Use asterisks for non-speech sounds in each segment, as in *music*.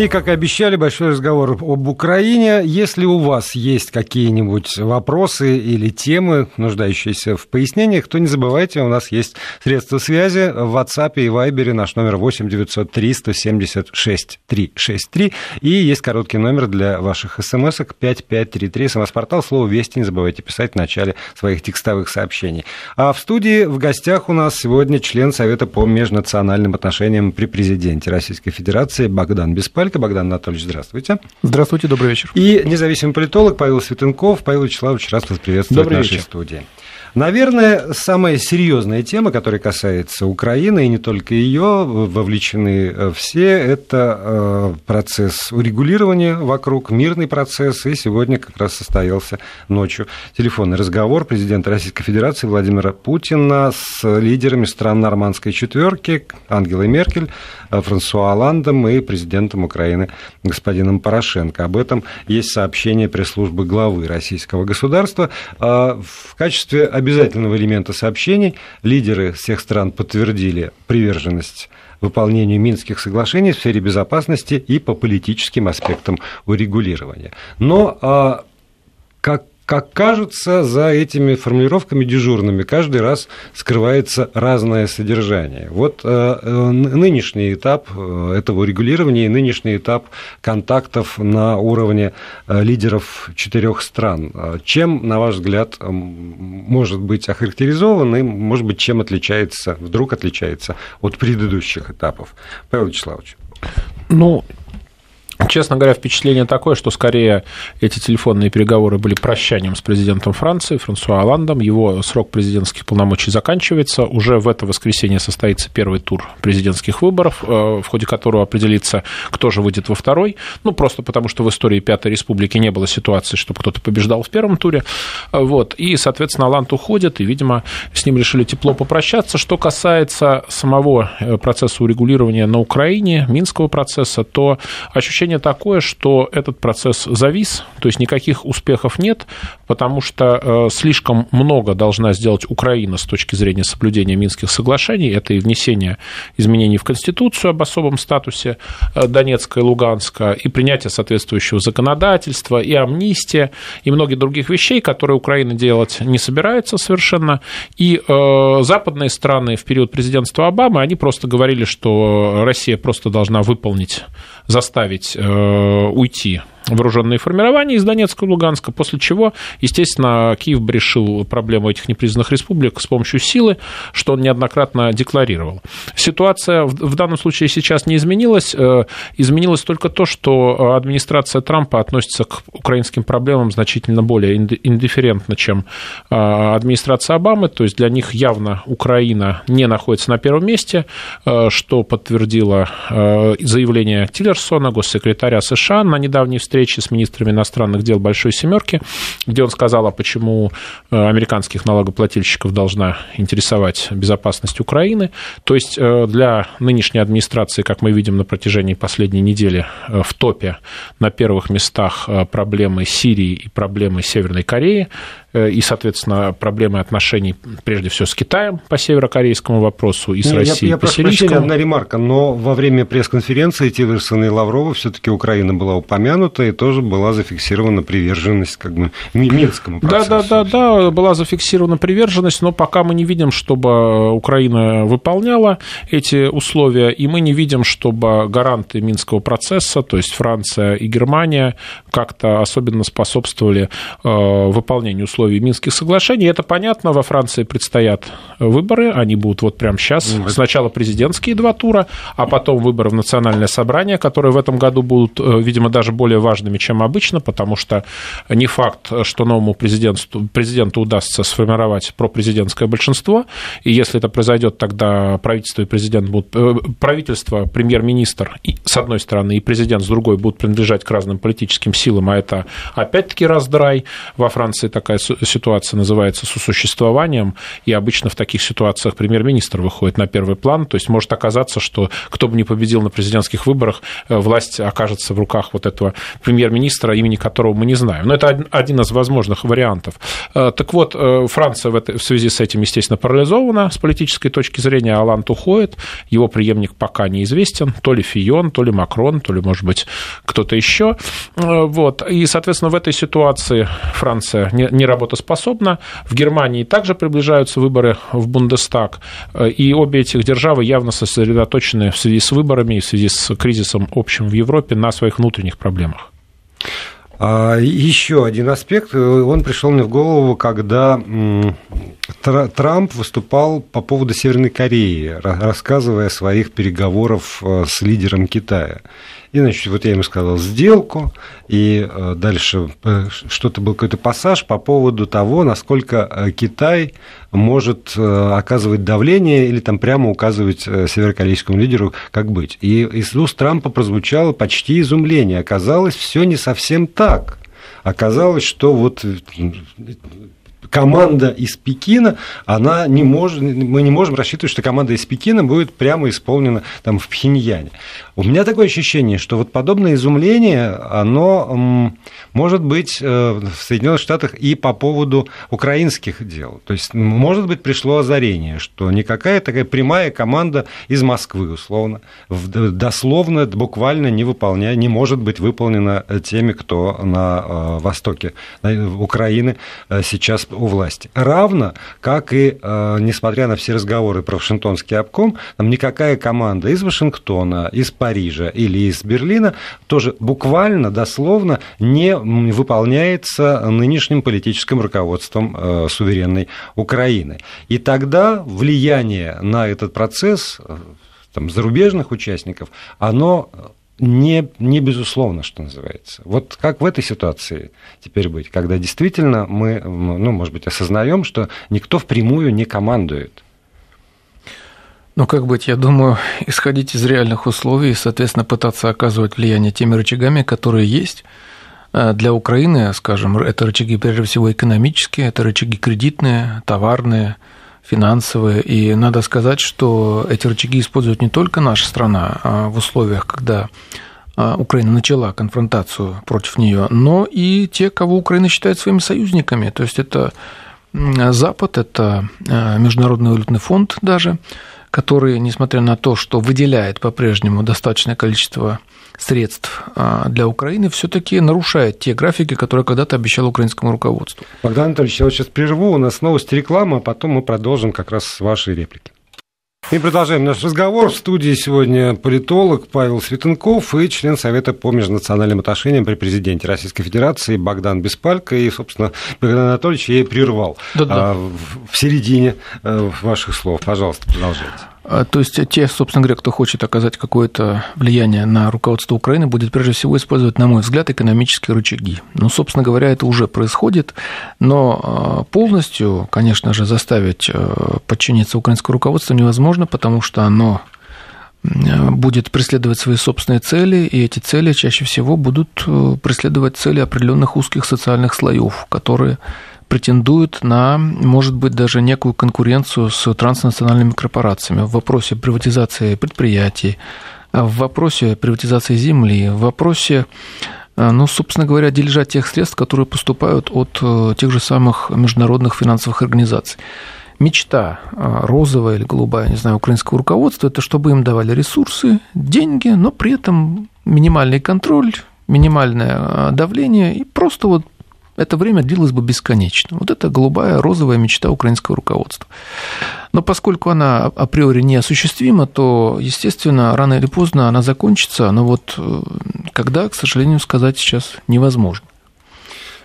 И, как и обещали, большой разговор об Украине. Если у вас есть какие-нибудь вопросы или темы, нуждающиеся в пояснениях, то не забывайте, у нас есть средства связи в WhatsApp и Viber, наш номер 8 903 176 363. И есть короткий номер для ваших смс-ок 5533, смс-портал, слово «Вести» не забывайте писать в начале своих текстовых сообщений. А в студии в гостях у нас сегодня член Совета по межнациональным отношениям при президенте Российской Федерации Богдан Беспаль. Только Богдан Анатольевич, здравствуйте. Здравствуйте, добрый вечер. И независимый политолог Павел Светенков. Павел Вячеславович, рад вас приветствовать добрый в нашей вечер. студии. Наверное, самая серьезная тема, которая касается Украины, и не только ее, вовлечены э, все, это э, процесс урегулирования вокруг, мирный процесс, и сегодня как раз состоялся ночью телефонный разговор президента Российской Федерации Владимира Путина с лидерами стран нормандской четверки Ангелой Меркель, э, Франсуа Оландом и президентом Украины господином Порошенко. Об этом есть сообщение пресс-службы главы российского государства. В качестве обязательного элемента сообщений лидеры всех стран подтвердили приверженность выполнению Минских соглашений в сфере безопасности и по политическим аспектам урегулирования. Но а, как как кажется, за этими формулировками дежурными каждый раз скрывается разное содержание. Вот э, э, нынешний этап э, этого регулирования и нынешний этап контактов на уровне лидеров четырех стран. Чем, на ваш взгляд, может быть охарактеризован и, может быть, чем отличается, вдруг отличается от предыдущих этапов? Павел Вячеславович. Ну, Честно говоря, впечатление такое, что скорее эти телефонные переговоры были прощанием с президентом Франции Франсуа Оландом. Его срок президентских полномочий заканчивается. Уже в это воскресенье состоится первый тур президентских выборов, э, в ходе которого определится, кто же выйдет во второй. Ну, просто потому, что в истории Пятой Республики не было ситуации, чтобы кто-то побеждал в первом туре. Вот. И, соответственно, Оланд уходит, и, видимо, с ним решили тепло попрощаться. Что касается самого э, процесса урегулирования на Украине, Минского процесса, то ощущение ощущение такое, что этот процесс завис, то есть никаких успехов нет, потому что э, слишком много должна сделать Украина с точки зрения соблюдения Минских соглашений. Это и внесение изменений в Конституцию об особом статусе э, Донецка и Луганска, и принятие соответствующего законодательства, и амнистия, и многие других вещей, которые Украина делать не собирается совершенно. И э, западные страны в период президентства Обамы, они просто говорили, что Россия просто должна выполнить, заставить Э, уйти вооруженные формирования из Донецка и Луганска, после чего, естественно, Киев решил проблему этих непризнанных республик с помощью силы, что он неоднократно декларировал. Ситуация в данном случае сейчас не изменилась. Э, изменилось только то, что администрация Трампа относится к украинским проблемам значительно более индифферентно, чем э, администрация Обамы. То есть для них явно Украина не находится на первом месте, э, что подтвердило заявление Тиллерсона, госсекретаря США на недавней встрече встречи с министрами иностранных дел Большой Семерки, где он сказал, а почему э, американских налогоплательщиков должна интересовать безопасность Украины. То есть э, для нынешней администрации, как мы видим на протяжении последней недели, э, в топе на первых местах проблемы Сирии и проблемы Северной Кореи. Э, и, соответственно, проблемы отношений, прежде всего, с Китаем по северокорейскому вопросу и с Россией я, я по прощения, одна ремарка, но во время пресс-конференции Тиллерсона и Лаврова все-таки Украина была упомянута и тоже была зафиксирована приверженность как бы Минскому процессу. Да, да, да, да, была зафиксирована приверженность, но пока мы не видим, чтобы Украина выполняла эти условия, и мы не видим, чтобы гаранты Минского процесса, то есть Франция и Германия, как-то особенно способствовали э, выполнению условий условий Минских соглашений. Это понятно, во Франции предстоят выборы, они будут вот прямо сейчас. Сначала президентские два тура, а потом выборы в национальное собрание, которые в этом году будут, э, видимо, даже более важными, чем обычно, потому что не факт, что новому президенту, президенту удастся сформировать пропрезидентское большинство, и если это произойдет, тогда правительство и президент будут, э, правительство, премьер-министр, с одной стороны, и президент с другой будут принадлежать к разным политическим силам, а это опять-таки раздрай. Во Франции такая ситуация называется сосуществованием, и обычно в таких ситуациях премьер-министр выходит на первый план, то есть может оказаться, что кто бы ни победил на президентских выборах, э, власть окажется в руках вот этого премьер-министра, имени которого мы не знаем. Но это один из возможных вариантов. Так вот, Франция в, этой, в связи с этим, естественно, парализована с политической точки зрения. Алант уходит, его преемник пока неизвестен, то ли Фион, то ли Макрон, то ли, может быть, кто-то еще. Вот. И, соответственно, в этой ситуации Франция не работоспособна. В Германии также приближаются выборы в Бундестаг. И обе этих державы явно сосредоточены в связи с выборами и в связи с кризисом общим в Европе на своих внутренних проблемах. А, Еще один аспект, он пришел мне в голову, когда Трамп выступал по поводу Северной Кореи, рассказывая о своих переговорах э, с лидером Китая. И, значит, вот я ему сказал сделку, и э, дальше э, что-то был какой-то пассаж по поводу того, насколько э, Китай может оказывать давление или там прямо указывать северокорейскому лидеру, как быть. И из уст Трампа прозвучало почти изумление. Оказалось, все не совсем так. Оказалось, что вот команда из Пекина, она не может, мы не можем рассчитывать, что команда из Пекина будет прямо исполнена там в Пхеньяне. У меня такое ощущение, что вот подобное изумление, оно может быть э, в Соединенных Штатах и по поводу украинских дел. То есть, может быть, пришло озарение, что никакая такая прямая команда из Москвы, условно, дословно, буквально не выполняя, не может быть выполнена теми, кто на э, востоке Украины э, сейчас у власти. Равно, как и, несмотря на все разговоры про Вашингтонский обком, там никакая команда из Вашингтона, из Парижа или из Берлина тоже буквально, дословно не выполняется нынешним политическим руководством э, суверенной Украины. И тогда влияние на этот процесс э, там, зарубежных участников, оно не, не безусловно, что называется. Вот как в этой ситуации теперь быть, когда действительно мы, ну, может быть, осознаем, что никто впрямую не командует. Ну, как быть, я думаю, *laughs* исходить из реальных условий и, соответственно, пытаться оказывать влияние теми рычагами, которые есть. Э, для Украины, скажем, это рычаги, прежде всего, экономические, это рычаги кредитные, товарные, финансовые. И надо сказать, что эти рычаги использует не только наша страна а в условиях, когда а, Украина начала конфронтацию против нее, но и те, кого Украина считает своими союзниками. То есть это Запад, это э, Международный валютный фонд даже, который, несмотря на то, что выделяет по-прежнему достаточное количество средств а, для Украины, все-таки нарушает те графики, которые когда-то обещал украинскому руководству. Богдан Анатольевич, я вот сейчас прерву, у нас новость реклама, а потом мы продолжим как раз с вашей реплики. И продолжаем наш разговор. В студии сегодня политолог Павел Светенков и член Совета по межнациональным отношениям при президенте Российской Федерации Богдан Беспалько. И, собственно, Богдан Анатольевич я и прервал Да-да. А, в середине э, ваших слов. Пожалуйста, продолжайте. А, то есть те, собственно говоря, кто хочет оказать какое-то влияние на руководство Украины, будет прежде всего использовать, на мой взгляд, экономические рычаги. Ну, собственно говоря, это уже происходит, но а, полностью, конечно же, заставить а, подчиниться украинскому руководству невозможно, потому что оно будет преследовать свои собственные цели, и эти цели чаще всего будут э, преследовать цели определенных узких социальных слоев, которые претендует на, может быть, даже некую конкуренцию с транснациональными корпорациями в вопросе приватизации предприятий, в вопросе приватизации земли, в вопросе э, ну, собственно говоря, дележа тех средств, которые поступают от э, тех же самых международных финансовых организаций. Мечта э, розовая или голубая, не знаю, украинского руководства, это чтобы им давали ресурсы, деньги, но при этом минимальный контроль, минимальное давление и просто вот это время длилось бы бесконечно. Вот это голубая, розовая мечта украинского руководства. Но поскольку она априори неосуществима, то, естественно, рано или поздно она закончится, но вот э, когда, к сожалению, сказать сейчас невозможно.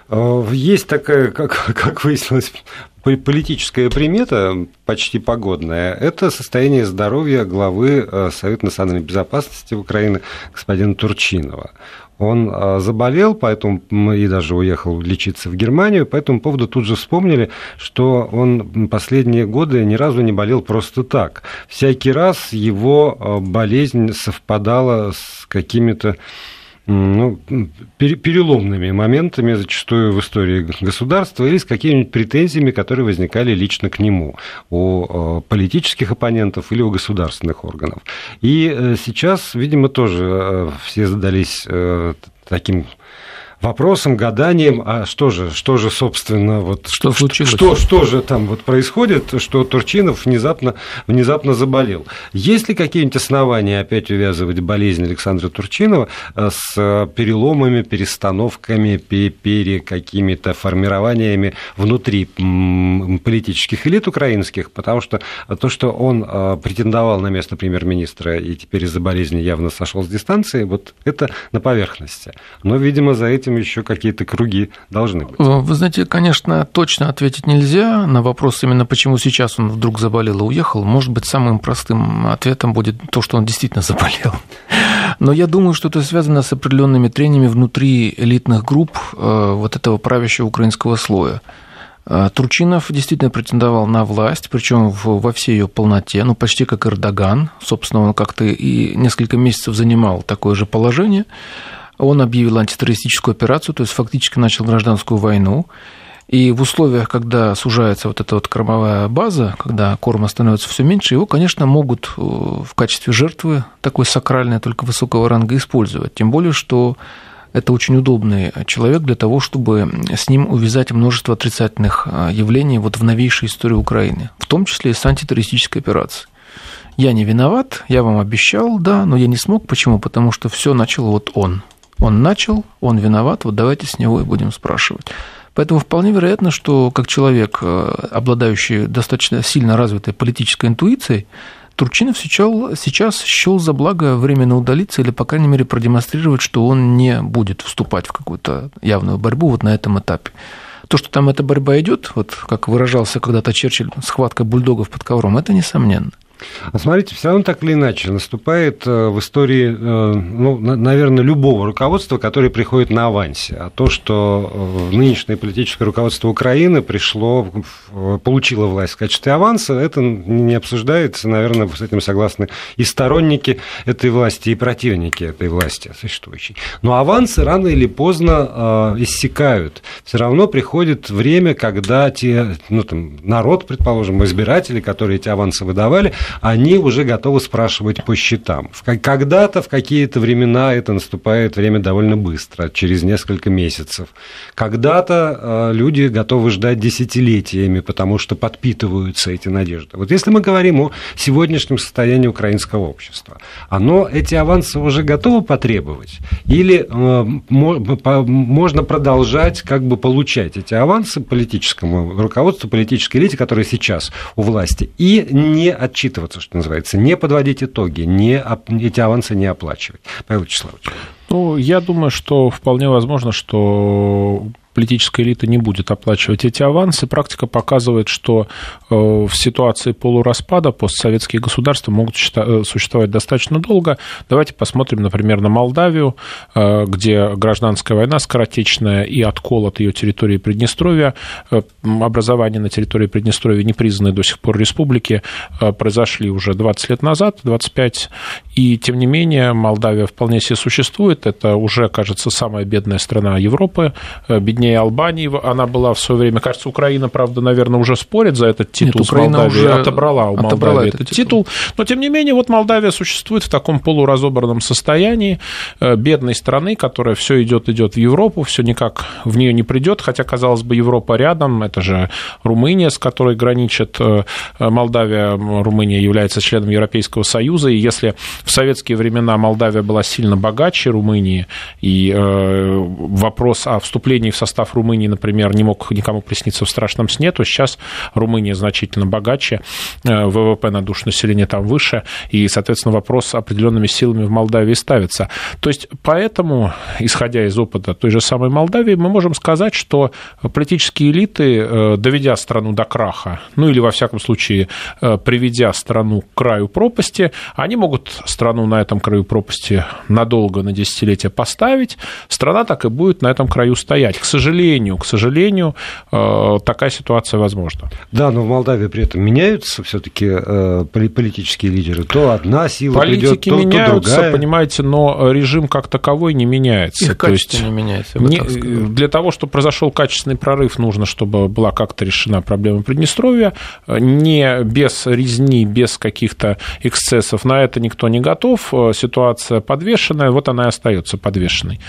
Э, есть такая, как, *laughs* как выяснилось, политическая примета, почти погодная, это состояние здоровья главы э, Совета национальной безопасности Украины господина Турчинова. Он а, заболел, поэтому и даже уехал лечиться в Германию. По этому поводу тут же вспомнили, что он последние годы ни разу не болел просто так. Всякий раз его а, болезнь совпадала с какими-то ну, переломными моментами зачастую в истории государства или с какими-нибудь претензиями, которые возникали лично к нему у политических оппонентов или у государственных органов. И э, сейчас, видимо, тоже э, все задались э, таким вопросом, гаданием, а что же, что же, собственно, вот что случилось? Что, что же там вот происходит, что Турчинов внезапно, внезапно заболел? Есть ли какие-нибудь основания опять увязывать болезнь Александра Турчинова э, с переломами, перестановками, пере какими-то формированиями внутри политических элит украинских? Потому что то, что он э, претендовал на место премьер-министра и теперь из-за болезни явно сошел с дистанции, вот это на поверхности. Но, видимо, за этим еще какие-то круги должны быть. Вы знаете, конечно, точно ответить нельзя на вопрос именно почему сейчас он вдруг заболел и уехал. Может быть, самым простым ответом будет то, что он действительно *laughs* заболел. Но я думаю, что это связано с определенными трениями внутри элитных групп э, вот этого правящего украинского слоя. Э, Турчинов действительно претендовал на власть, причем во всей ее полноте, ну почти как Эрдоган. Собственно, он как-то и несколько месяцев занимал такое же положение. Он объявил антитеррористическую операцию, то есть фактически начал гражданскую войну. И в условиях, когда сужается вот эта вот кормовая база, когда корма становится все меньше, его, конечно, могут э, в качестве жертвы такой сакральной, только высокого ранга использовать. Тем более, что это очень удобный человек для того, чтобы с ним увязать множество отрицательных э, явлений вот в новейшей истории Украины, в том числе и с антитеррористической операцией. Я не виноват, я вам обещал, да, но я не смог. Почему? Потому что все начал вот он. Он начал, он виноват, вот давайте с него и будем спрашивать. Поэтому вполне вероятно, что как человек, э, обладающий достаточно сильно развитой политической интуицией, Турчинов сейчас, сейчас счел за благо временно удалиться или, по крайней мере, продемонстрировать, что он не будет вступать в какую-то явную борьбу вот на этом этапе. То, что там эта борьба идет, вот как выражался когда-то Черчилль, схватка бульдогов под ковром, это несомненно. А смотрите, все равно так или иначе наступает э, в истории, э, ну, наверное, любого руководства, которое приходит на авансе. А то, что э, нынешнее политическое руководство Украины пришло, получило власть в качестве аванса, это не обсуждается, наверное, с этим согласны и сторонники этой власти, и противники этой власти существующей. Но авансы рано или поздно иссякают. Все равно приходит время, когда те, ну, там, народ, предположим, избиратели, которые эти авансы выдавали, они уже готовы спрашивать по счетам. Когда-то, в какие-то времена это наступает время довольно быстро, через несколько месяцев. Когда-то э, люди готовы ждать десятилетиями, потому что подпитываются эти надежды. Вот если мы говорим о сегодняшнем состоянии украинского общества, оно эти авансы уже готово потребовать? Или э, можно продолжать как бы получать эти авансы политическому руководству, политической элите, которая сейчас у власти, и не отчитывать отчитываться, что называется, не подводить итоги, не, эти авансы не оплачивать. Павел Вячеславович. Ну, я думаю, что вполне возможно, что политическая элита не будет оплачивать эти авансы. Практика показывает, что э, в ситуации полураспада постсоветские государства могут э, существовать достаточно долго. Давайте посмотрим, например, на Молдавию, э, где гражданская война скоротечная и откол от ее территории Приднестровья, образование на территории Приднестровья, не признанные до сих пор республики, произошли уже 20 лет назад, 25, и тем не менее Молдавия вполне себе существует. Это уже, кажется, самая бедная страна Европы, беднее беднее Албании она была в свое время. Кажется, Украина, правда, наверное, уже спорит за этот титул Нет, Украина с Молдавией, уже отобрала у отобрала Молдавии этот титул. титул. Но, тем не менее, вот Молдавия существует в таком полуразобранном состоянии э, бедной страны, которая все идет, идет в Европу, все никак в нее не придет, хотя, казалось бы, Европа рядом, это же Румыния, с которой граничит э, Молдавия, Румыния является членом Европейского Союза, и если в советские времена Молдавия была сильно богаче Румынии, и э, вопрос о вступлении в состав состав Румынии, например, не мог никому присниться в страшном сне, то сейчас Румыния значительно богаче, э, ВВП на душу населения там выше, и, соответственно, вопрос определенными силами в Молдавии ставится. То есть, поэтому, исходя из опыта той же самой Молдавии, мы можем сказать, что политические элиты, э, доведя страну до краха, ну или, во всяком случае, э, приведя страну к краю пропасти, они могут страну на этом краю пропасти надолго, на десятилетия поставить, страна так и будет на этом краю стоять. К сожалению, сожалению, к сожалению, э, такая ситуация возможна. Да, но в Молдавии при этом меняются все-таки э, политические лидеры. То одна сила Политики придет, то, меняются, то другая. понимаете, но режим как таковой не меняется. Их То есть не меняется. не, для того, чтобы произошел качественный прорыв, нужно, чтобы была как-то решена проблема Приднестровья. Не без резни, без каких-то эксцессов. На это никто не готов. Ситуация подвешенная, вот она и остается подвешенной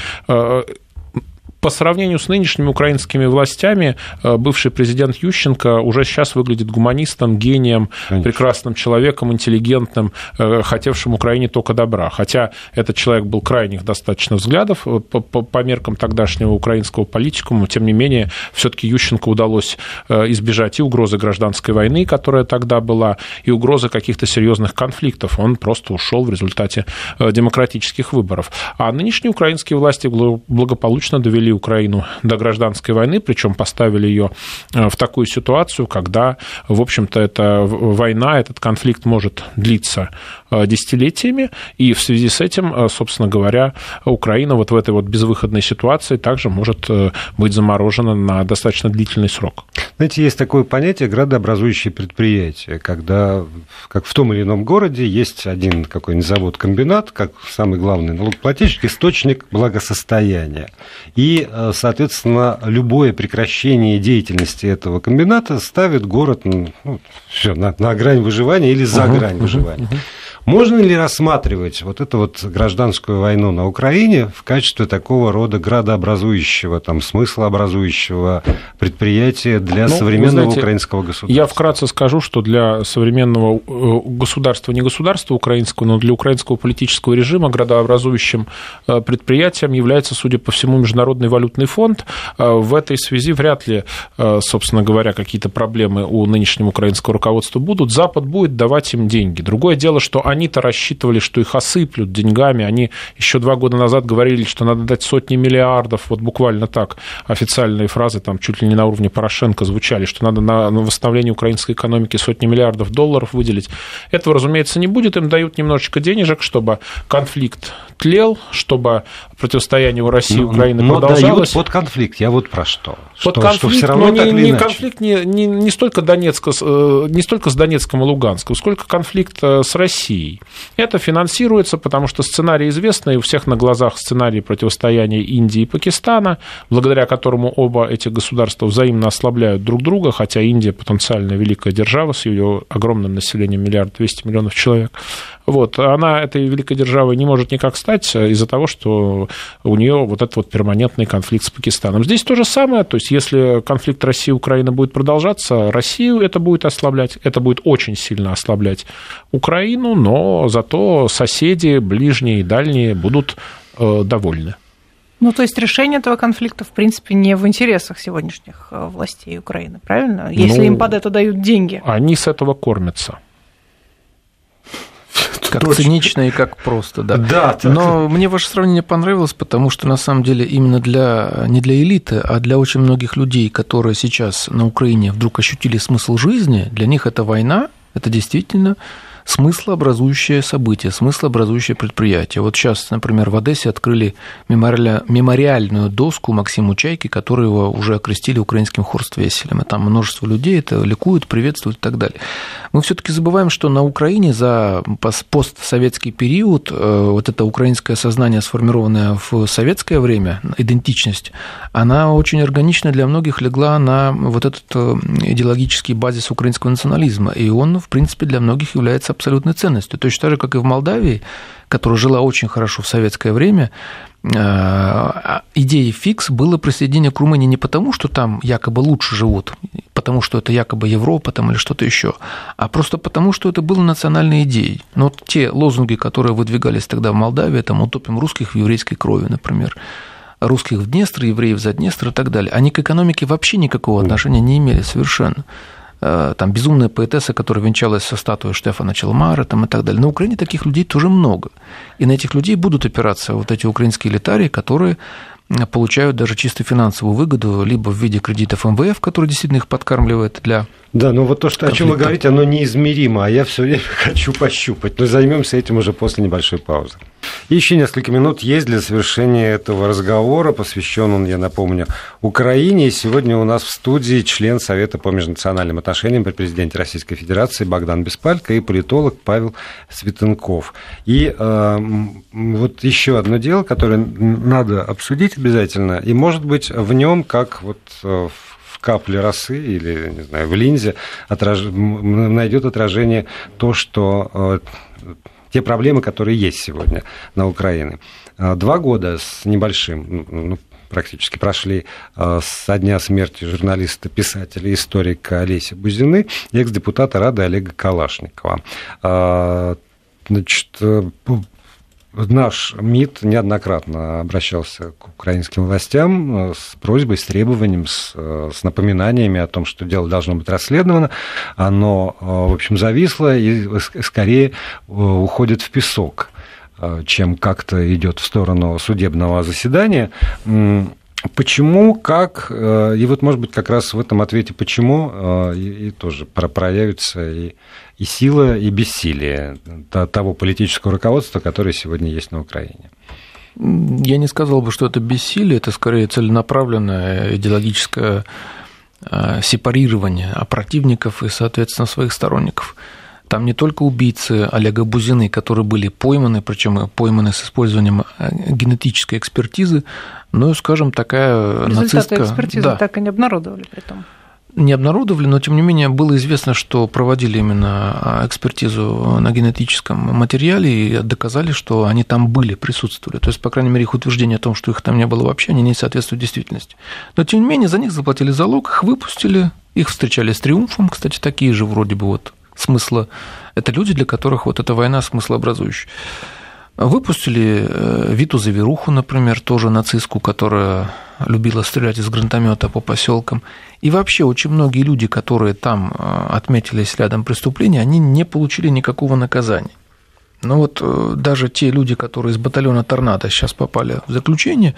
по сравнению с нынешними украинскими властями, э, бывший президент Ющенко уже сейчас выглядит гуманистом, гением, Конечно. прекрасным человеком, интеллигентным, э, хотевшим Украине только добра. Хотя этот человек был крайних достаточно взглядов э, по, по, по меркам тогдашнего украинского политикума, тем не менее, все-таки Ющенко удалось избежать и угрозы гражданской войны, которая тогда была, и угрозы каких-то серьезных конфликтов. Он просто ушел в результате демократических выборов. А нынешние украинские власти благополучно довели Украину до гражданской войны, причем поставили ее э, в такую ситуацию, когда, в общем-то, эта война, этот конфликт может длиться э, десятилетиями, и в связи с этим, э, собственно говоря, Украина вот в этой вот безвыходной ситуации также может быть заморожена на достаточно длительный срок. Знаете, есть такое понятие градообразующие предприятия, когда, как в том или ином городе, есть один какой-нибудь завод-комбинат, как самый главный налогоплательщик, источник благосостояния. И Э, соответственно, любое прекращение деятельности этого комбината ставит город ну, все, на, на грань выживания или за угу, грань выживания. Угу. Можно ли рассматривать вот эту вот гражданскую войну на Украине в качестве такого рода градообразующего, там, смыслообразующего предприятия для ну, современного знаете, украинского государства? Я вкратце скажу, что для современного э, государства, не государства украинского, но для украинского политического режима градообразующим э, предприятием является, судя по всему, Международный валютный фонд. Э, в этой связи вряд ли, собственно говоря, какие-то проблемы у нынешнего украинского руководства будут. Запад будет давать им деньги. Другое дело, что они они-то рассчитывали, что их осыплют деньгами. Они еще два года назад говорили, что надо дать сотни миллиардов. Вот буквально так официальные фразы там чуть ли не на уровне Порошенко звучали, что надо на восстановление украинской экономики сотни миллиардов долларов выделить. Этого, разумеется, не будет. Им дают немножечко денежек, чтобы конфликт тлел, чтобы противостояние у России и Украины но, продолжалось. Но под конфликт. Я вот про что. Под что, конфликт, что все равно но не, не конфликт не, не, не, столько Донецка, э, не столько с Донецком и Луганском, сколько конфликт э, с Россией. Это финансируется, потому что сценарий известный, у всех на глазах сценарий противостояния Индии и Пакистана, благодаря которому оба эти государства взаимно ослабляют друг друга, хотя Индия потенциально великая держава с ее огромным населением, миллиард двести миллионов человек. Вот, она этой великой державой не может никак стать из-за того, что у нее вот этот вот перманентный конфликт с Пакистаном. Здесь то же самое, то есть если конфликт России и Украины будет продолжаться, Россию это будет ослаблять, это будет очень сильно ослаблять Украину, но зато соседи, ближние и дальние будут э, довольны. Ну, то есть решение этого конфликта, в принципе, не в интересах сегодняшних э, властей Украины, правильно? Если ну, им под это дают деньги. Они с этого кормятся. Как Точно. цинично и как просто, да. Да. Так. Но мне ваше сравнение понравилось, потому что на самом деле именно для не для элиты, а для очень многих людей, которые сейчас на Украине вдруг ощутили смысл жизни, для них эта война, это действительно смыслообразующее событие, смыслообразующее предприятие. Вот сейчас, например, в Одессе открыли мемориальную доску Максиму Чайки, которого уже окрестили украинским хорствеселем. И там множество людей это ликуют, приветствуют и так далее. Мы все таки забываем, что на Украине за постсоветский период э, вот это украинское сознание, сформированное в советское время, идентичность, она очень органично для многих легла на вот этот э, идеологический базис украинского национализма. И он, в принципе, для многих является абсолютной ценностью. Точно так же, как и в Молдавии, которая жила очень хорошо в советское время, э, идеей фикс было присоединение к Румынии не потому, что там якобы лучше живут, потому что это якобы Европа там, или что-то еще, а просто потому, что это было национальной идеей. Но вот те лозунги, которые выдвигались тогда в Молдавии, там «утопим русских в еврейской крови», например, русских в Днестр, евреев за Днестр и так далее, они к экономике вообще никакого отношения не имели совершенно. Э, там безумная поэтесса, которая венчалась со статуей Штефана Челмара там, и так далее. На Украине таких людей тоже много. И на этих людей будут опираться вот эти украинские элитарии, которые получают даже чисто финансовую выгоду, либо в виде кредитов МВФ, который действительно их подкармливает для да, но вот то, что, о чем вы говорите, оно неизмеримо, а я все время *laughs* хочу пощупать. Но займемся этим уже после небольшой паузы. Еще несколько минут есть для совершения этого разговора. Посвящен он, я напомню, Украине. И сегодня у нас в студии член Совета по межнациональным отношениям при президенте Российской Федерации Богдан Беспалько и политолог Павел Светенков. И э, вот еще одно дело, которое надо обсудить обязательно. И, может быть, в нем, как вот э, в капле росы или, не знаю, в линзе отраж... найдет отражение то, что э, те проблемы, которые есть сегодня на Украине. А, два года с небольшим, ну, практически прошли а, со дня смерти журналиста, писателя, историка Олеся Бузины и экс-депутата Рады Олега Калашникова. А, значит, Наш МИД неоднократно обращался к украинским властям с просьбой, с требованием, с, с напоминаниями о том, что дело должно быть расследовано. Оно, в общем, зависло и скорее э, уходит в песок э, чем как-то идет в сторону судебного заседания. Почему, как, э, и вот, может быть, как раз в этом ответе «почему» э, и, и тоже проявится и, и сила, и бессилие того политического руководства, которое сегодня есть на Украине. Я не сказал бы, что это бессилие, это скорее целенаправленное идеологическое э, сепарирование противников и, соответственно, своих сторонников. Там не только убийцы Олега Бузины, которые были пойманы, причем пойманы с использованием э, генетической экспертизы, но, скажем, такая Результаты нацистская... экспертизы да. так и не обнародовали при этом не обнародовали, но тем не менее было известно, что проводили именно а, экспертизу на генетическом материале и доказали, что они там были, присутствовали. То есть, по крайней мере, их утверждение о том, что их там не было вообще, они не соответствуют действительности. Но тем не менее, за них заплатили залог, их выпустили, их встречали с триумфом, кстати, такие же вроде бы вот смысла. Это люди, для которых вот эта война смыслообразующая. Выпустили э, Виту Заверуху, например, тоже нацистку, которая любила стрелять из гранатомета по поселкам. И вообще очень многие люди, которые там э, отметились рядом преступления, они не получили никакого наказания. Но вот э, даже те люди, которые из батальона Торнадо сейчас попали в заключение,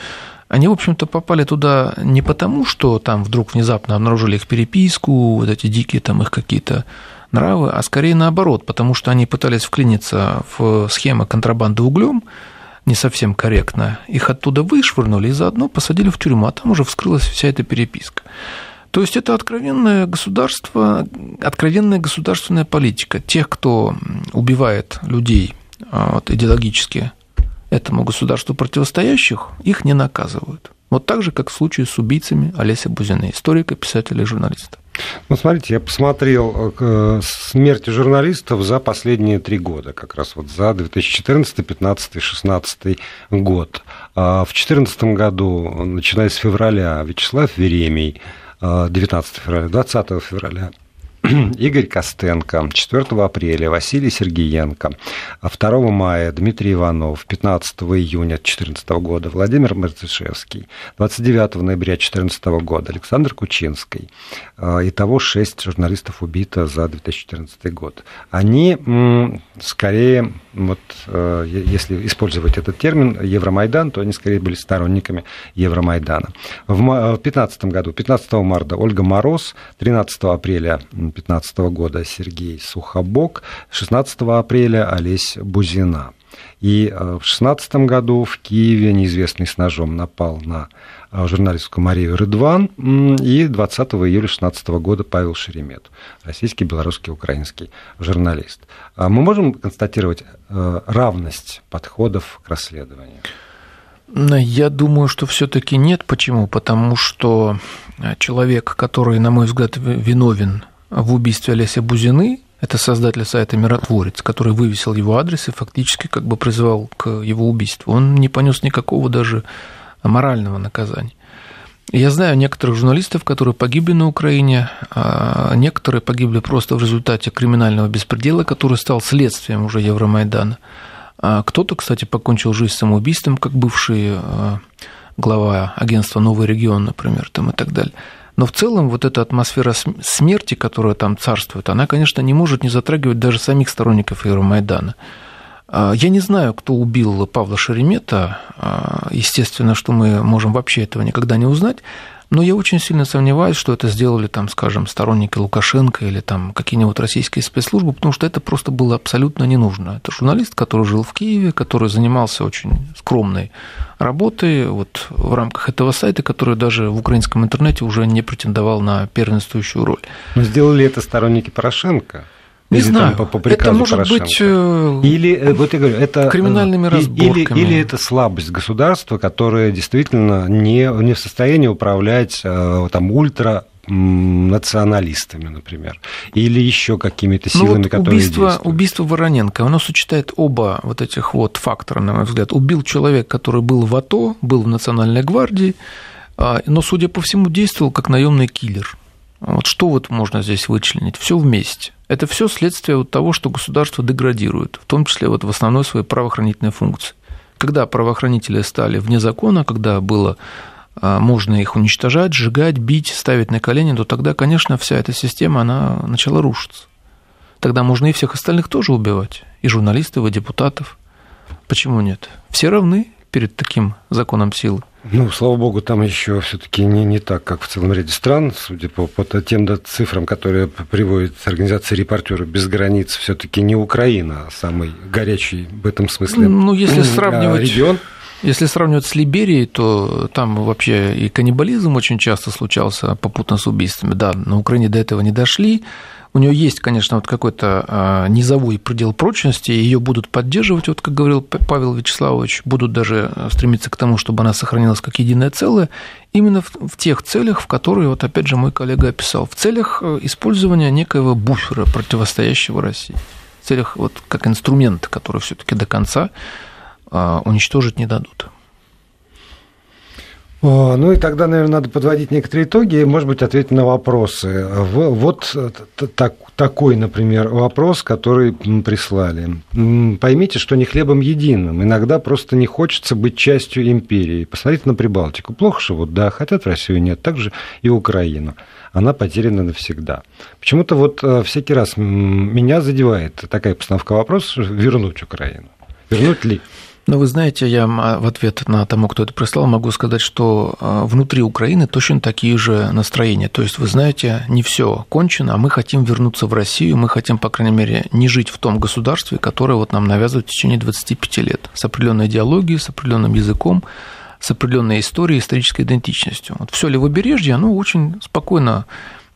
они, в общем-то, попали туда не потому, что там вдруг внезапно обнаружили их переписку, вот эти дикие там их какие-то нравы, а скорее наоборот, потому что они пытались вклиниться в схемы контрабанды углем, не совсем корректно, их оттуда вышвырнули и заодно посадили в тюрьму, а там уже вскрылась вся эта переписка. То есть это откровенное государство, откровенная государственная политика. Тех, кто убивает людей а, вот, идеологически этому государству противостоящих, их не наказывают. Вот так же, как в случае с убийцами Олеся Бузины, историка, писателя и журналиста. Ну, смотрите, я посмотрел э, смерти журналистов за последние три года, как раз вот за 2014, 2015, 2016 год. А в 2014 году, начиная с февраля, Вячеслав Веремий, 19 э, февраля, 20 февраля *clears throat* Игорь Костенко, 4 апреля Василий Сергеенко, 2 мая Дмитрий Иванов, 15 июня 2014 года Владимир Мартышевский, 29 ноября 2014 года Александр Кучинский. А, итого 6 журналистов убито за 2014 год. Они скорее, вот, э, если использовать этот термин Евромайдан, то они скорее были сторонниками Евромайдана. В 2015 году, 15 марта Ольга Мороз, 13 апреля 2015 года Сергей Сухобок, 16 апреля Олесь Бузина. И э, в 2016 году в Киеве неизвестный с ножом напал на э, журналистку Марию Рыдван, и 20 июля 2016 года Павел Шеремет, российский, белорусский, украинский журналист. А мы можем констатировать э, равность подходов к расследованию? Я думаю, что все-таки нет. Почему? Потому что человек, который, на мой взгляд, виновен в убийстве Олеся Бузины, это создатель сайта «Миротворец», который вывесил его адрес и фактически как бы призывал к его убийству. Он не понес никакого даже морального наказания. Я знаю некоторых журналистов, которые погибли на Украине, а некоторые погибли просто в результате криминального беспредела, который стал следствием уже Евромайдана. А кто-то, кстати, покончил жизнь самоубийством, как бывший а, глава агентства «Новый регион», например, там и так далее. Но в целом вот эта атмосфера смерти, которая там царствует, она, конечно, не может не затрагивать даже самих сторонников Евромайдана. А, я не знаю, кто убил Павла Шеремета. А, естественно, что мы можем вообще этого никогда не узнать. Но я очень сильно сомневаюсь, что это сделали, там, скажем, сторонники Лукашенко или там какие-нибудь российские спецслужбы, потому что это просто было абсолютно не нужно. Это журналист, который жил в Киеве, который занимался очень скромной работой вот в рамках этого сайта, который даже в украинском интернете уже не претендовал на первенствующую роль. Но сделали это сторонники Порошенко. Не или знаю. Там по, по это может Порошенко. быть э, или э, вот я говорю, это криминальными разборками. Или, или это слабость государства, которое действительно не, не в состоянии управлять э, там ультра националистами, например, или еще какими-то силами, ну, вот которые убийство, действуют. Убийство Вороненко, оно сочетает оба вот этих вот фактора, на мой взгляд. Убил человек, который был в АТО, был в Национальной гвардии, а, но, судя по всему, действовал как наемный киллер. Вот что вот можно здесь вычленить? Все вместе. Это все следствие вот того, что государство деградирует, в том числе вот в основной своей правоохранительной функции. Когда правоохранители стали вне закона, когда было а, можно их уничтожать, сжигать, бить, ставить на колени, то тогда, конечно, вся эта система, она начала рушиться. Тогда можно и всех остальных тоже убивать, и журналистов, и депутатов. Почему нет? Все равны перед таким законом силы. Ну, слава богу, там еще все-таки не, не так, как в целом ряде стран, судя по, по тем да, цифрам, которые приводит организация репортеров без границ, все-таки не Украина, а самый горячий в этом смысле ну, если сравнивать... регион. Если сравнивать с Либерией, то там вообще и каннибализм очень часто случался попутно с убийствами. Да, на Украине до этого не дошли. У нее есть, конечно, вот какой-то а, низовой предел прочности, ее будут поддерживать, вот как говорил Павел Вячеславович, будут даже стремиться к тому, чтобы она сохранилась как единое целое, именно в, тех целях, в которые, вот опять же, мой коллега описал, в целях э, использования некоего буфера, противостоящего России, в целях вот как инструмент, который все-таки до конца а, уничтожить не дадут. Ну и тогда, наверное, надо подводить некоторые итоги и, может быть, ответить на вопросы. Вот так, такой, например, вопрос, который прислали. Поймите, что не хлебом единым. Иногда просто не хочется быть частью империи. Посмотрите на Прибалтику. Плохо живут, да, хотят Россию, нет. Также и Украину. Она потеряна навсегда. Почему-то вот э, всякий раз меня задевает такая постановка вопроса, вернуть Украину. Вернуть ли? Но вы знаете, я в ответ на тому, кто это прислал, могу сказать, что а, внутри Украины точно такие же настроения. То есть, вы знаете, не все кончено, а мы хотим вернуться в Россию, мы хотим, по крайней мере, не жить в том государстве, которое вот нам навязывают в течение 25 лет, с определенной идеологией, с определенным языком, с определенной историей, исторической идентичностью. Вот все левобережье, оно очень спокойно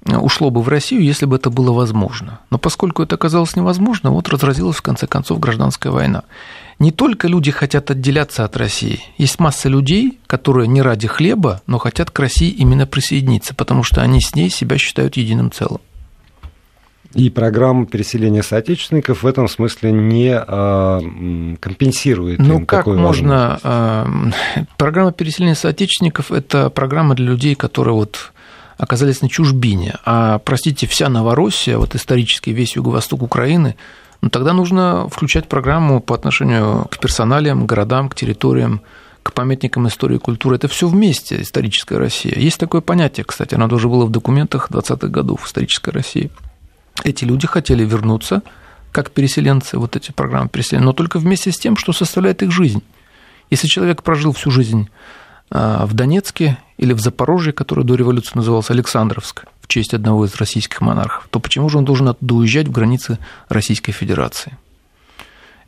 а, ушло бы в Россию, если бы это было возможно. Но поскольку это оказалось невозможно, вот разразилась в конце концов гражданская война не только люди хотят отделяться от России. Есть масса людей, которые не ради хлеба, но хотят к России именно присоединиться, потому что они с ней себя считают единым целым. И программа переселения соотечественников в этом смысле не э, компенсирует. Ну им как можно? Э, программа переселения соотечественников – это программа для людей, которые вот оказались на чужбине. А, простите, вся Новороссия, вот исторически весь юго-восток Украины – ну, тогда нужно включать программу по отношению к персоналиям, городам, к территориям, к памятникам истории и культуры. Это все вместе историческая Россия. Есть такое понятие, кстати, оно тоже было в документах 20-х годов исторической России. Эти люди хотели вернуться как переселенцы, вот эти программы переселения, но только вместе с тем, что составляет их жизнь. Если человек прожил всю жизнь а, в Донецке или в Запорожье, который до революции назывался Александровск, честь одного из российских монархов, то почему же он должен оттуда уезжать в границы Российской Федерации?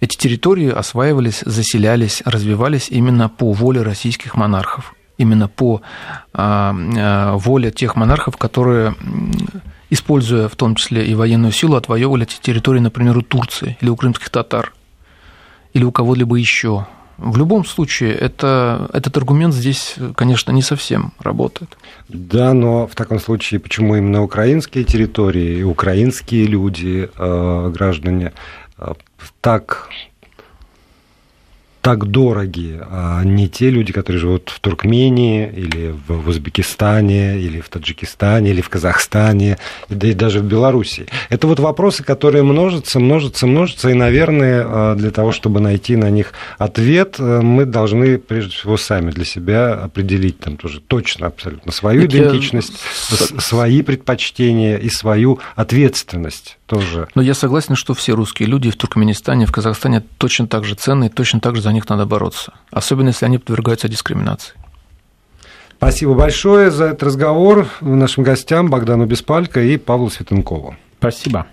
Эти территории осваивались, заселялись, развивались именно по воле российских монархов, именно по а, а, воле тех монархов, которые, используя в том числе и военную силу, отвоевывали эти территории, например, у Турции или у крымских татар, или у кого-либо еще. В любом случае, это, этот аргумент здесь, конечно, не совсем работает. Да, но в таком случае, почему именно украинские территории украинские люди, э, граждане, э, так так дороги, а не те люди, которые живут в Туркмении или в Узбекистане, или в Таджикистане, или в Казахстане, да и даже в Беларуси. Это вот вопросы, которые множатся, множатся, множатся, и, наверное, а, для того, чтобы найти на них ответ, э, мы должны, прежде всего, сами для себя определить там тоже точно абсолютно свою Это идентичность, я... свои предпочтения и свою ответственность тоже. Но я согласен, что все русские люди в Туркменистане, в Казахстане точно так же ценны, точно так же за них надо бороться. Особенно, если они подвергаются дискриминации. Спасибо большое за этот разговор нашим гостям Богдану Беспалько и Павлу Светенкову. Спасибо.